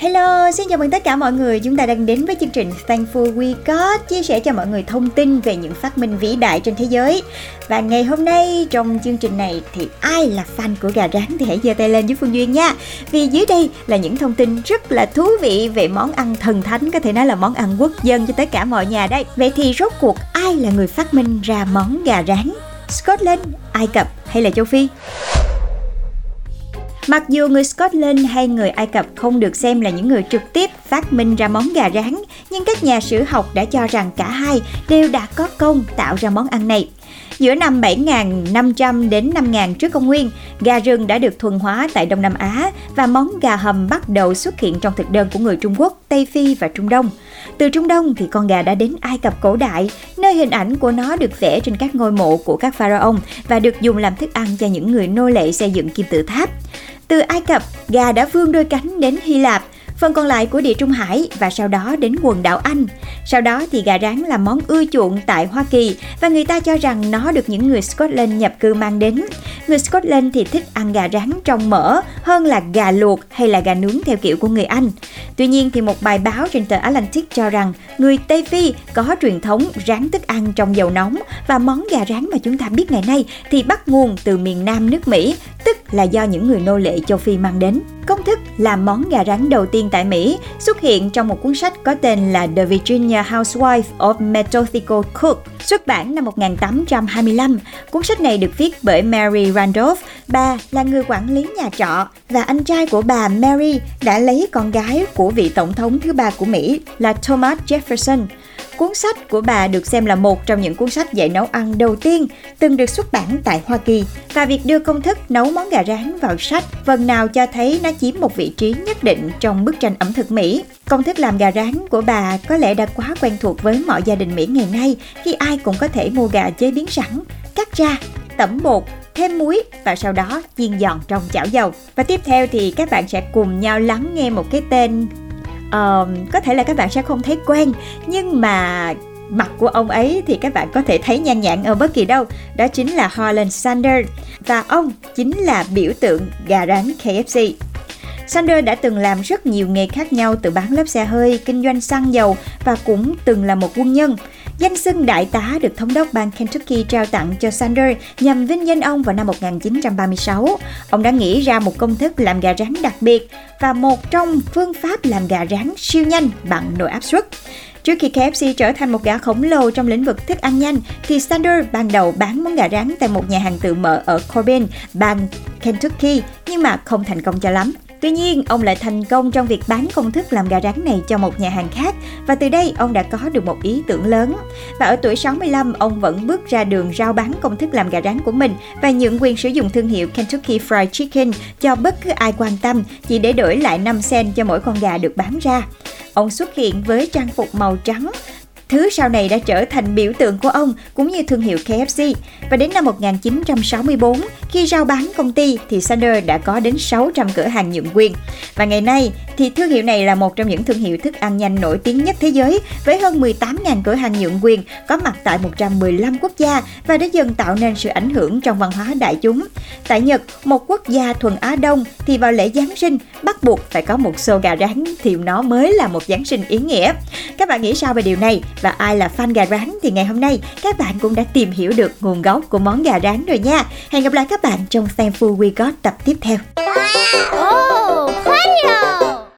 Hello, xin chào mừng tất cả mọi người. Chúng ta đang đến với chương trình Thankful We Got chia sẻ cho mọi người thông tin về những phát minh vĩ đại trên thế giới. Và ngày hôm nay trong chương trình này thì ai là fan của gà rán thì hãy giơ tay lên với Phương Duyên nha. Vì dưới đây là những thông tin rất là thú vị về món ăn thần thánh có thể nói là món ăn quốc dân cho tất cả mọi nhà đây. Vậy thì rốt cuộc ai là người phát minh ra món gà rán? Scotland, Ai Cập hay là châu Phi? Mặc dù người Scotland hay người Ai Cập không được xem là những người trực tiếp phát minh ra món gà rán, nhưng các nhà sử học đã cho rằng cả hai đều đã có công tạo ra món ăn này. Giữa năm 7.500 đến 5.000 trước công nguyên, gà rừng đã được thuần hóa tại Đông Nam Á và món gà hầm bắt đầu xuất hiện trong thực đơn của người Trung Quốc, Tây Phi và Trung Đông. Từ Trung Đông thì con gà đã đến Ai Cập cổ đại, nơi hình ảnh của nó được vẽ trên các ngôi mộ của các pharaoh và được dùng làm thức ăn cho những người nô lệ xây dựng kim tự tháp. Từ Ai Cập, gà đã vươn đôi cánh đến Hy Lạp, phần còn lại của Địa Trung Hải và sau đó đến quần đảo Anh. Sau đó thì gà rán là món ưa chuộng tại Hoa Kỳ và người ta cho rằng nó được những người Scotland nhập cư mang đến. Người Scotland thì thích ăn gà rán trong mỡ hơn là gà luộc hay là gà nướng theo kiểu của người Anh. Tuy nhiên thì một bài báo trên tờ Atlantic cho rằng người Tây Phi có truyền thống rán thức ăn trong dầu nóng và món gà rán mà chúng ta biết ngày nay thì bắt nguồn từ miền Nam nước Mỹ, là do những người nô lệ châu Phi mang đến. Công thức làm món gà rán đầu tiên tại Mỹ xuất hiện trong một cuốn sách có tên là The Virginia Housewife of Methodical Cook, xuất bản năm 1825. Cuốn sách này được viết bởi Mary Randolph, bà là người quản lý nhà trọ và anh trai của bà Mary đã lấy con gái của vị tổng thống thứ ba của Mỹ là Thomas Jefferson. Cuốn sách của bà được xem là một trong những cuốn sách dạy nấu ăn đầu tiên từng được xuất bản tại Hoa Kỳ và việc đưa công thức nấu món gà rán vào sách phần nào cho thấy nó chiếm một vị trí nhất định trong bức tranh ẩm thực Mỹ. Công thức làm gà rán của bà có lẽ đã quá quen thuộc với mọi gia đình Mỹ ngày nay khi ai cũng có thể mua gà chế biến sẵn, cắt ra, tẩm bột, thêm muối và sau đó chiên giòn trong chảo dầu. Và tiếp theo thì các bạn sẽ cùng nhau lắng nghe một cái tên uh, có thể là các bạn sẽ không thấy quen nhưng mà mặt của ông ấy thì các bạn có thể thấy nhan nhản ở bất kỳ đâu. Đó chính là Harlan Sanders. Và ông chính là biểu tượng gà rán KFC Sanders đã từng làm rất nhiều nghề khác nhau từ bán lớp xe hơi, kinh doanh xăng dầu và cũng từng là một quân nhân. Danh xưng đại tá được thống đốc bang Kentucky trao tặng cho Sanders nhằm vinh danh ông vào năm 1936. Ông đã nghĩ ra một công thức làm gà rán đặc biệt và một trong phương pháp làm gà rán siêu nhanh bằng nồi áp suất. Trước khi KFC trở thành một gã khổng lồ trong lĩnh vực thức ăn nhanh, thì Sanders ban đầu bán món gà rán tại một nhà hàng tự mở ở Corbin, bang Kentucky, nhưng mà không thành công cho lắm. Tuy nhiên, ông lại thành công trong việc bán công thức làm gà rán này cho một nhà hàng khác và từ đây ông đã có được một ý tưởng lớn. Và ở tuổi 65, ông vẫn bước ra đường rao bán công thức làm gà rán của mình và nhượng quyền sử dụng thương hiệu Kentucky Fried Chicken cho bất cứ ai quan tâm chỉ để đổi lại 5 cent cho mỗi con gà được bán ra. Ông xuất hiện với trang phục màu trắng, Thứ sau này đã trở thành biểu tượng của ông cũng như thương hiệu KFC. Và đến năm 1964, khi rao bán công ty thì Sander đã có đến 600 cửa hàng nhượng quyền. Và ngày nay thì thương hiệu này là một trong những thương hiệu thức ăn nhanh nổi tiếng nhất thế giới với hơn 18.000 cửa hàng nhượng quyền có mặt tại 115 quốc gia và đã dần tạo nên sự ảnh hưởng trong văn hóa đại chúng. Tại Nhật, một quốc gia thuần Á Đông thì vào lễ Giáng sinh bắt buộc phải có một xô gà rán thì nó mới là một Giáng sinh ý nghĩa. Các bạn nghĩ sao về điều này? Và ai là fan gà rán thì ngày hôm nay các bạn cũng đã tìm hiểu được nguồn gốc của món gà rán rồi nha. Hẹn gặp lại các các bạn trong Thankful We Got tập tiếp theo. Oh!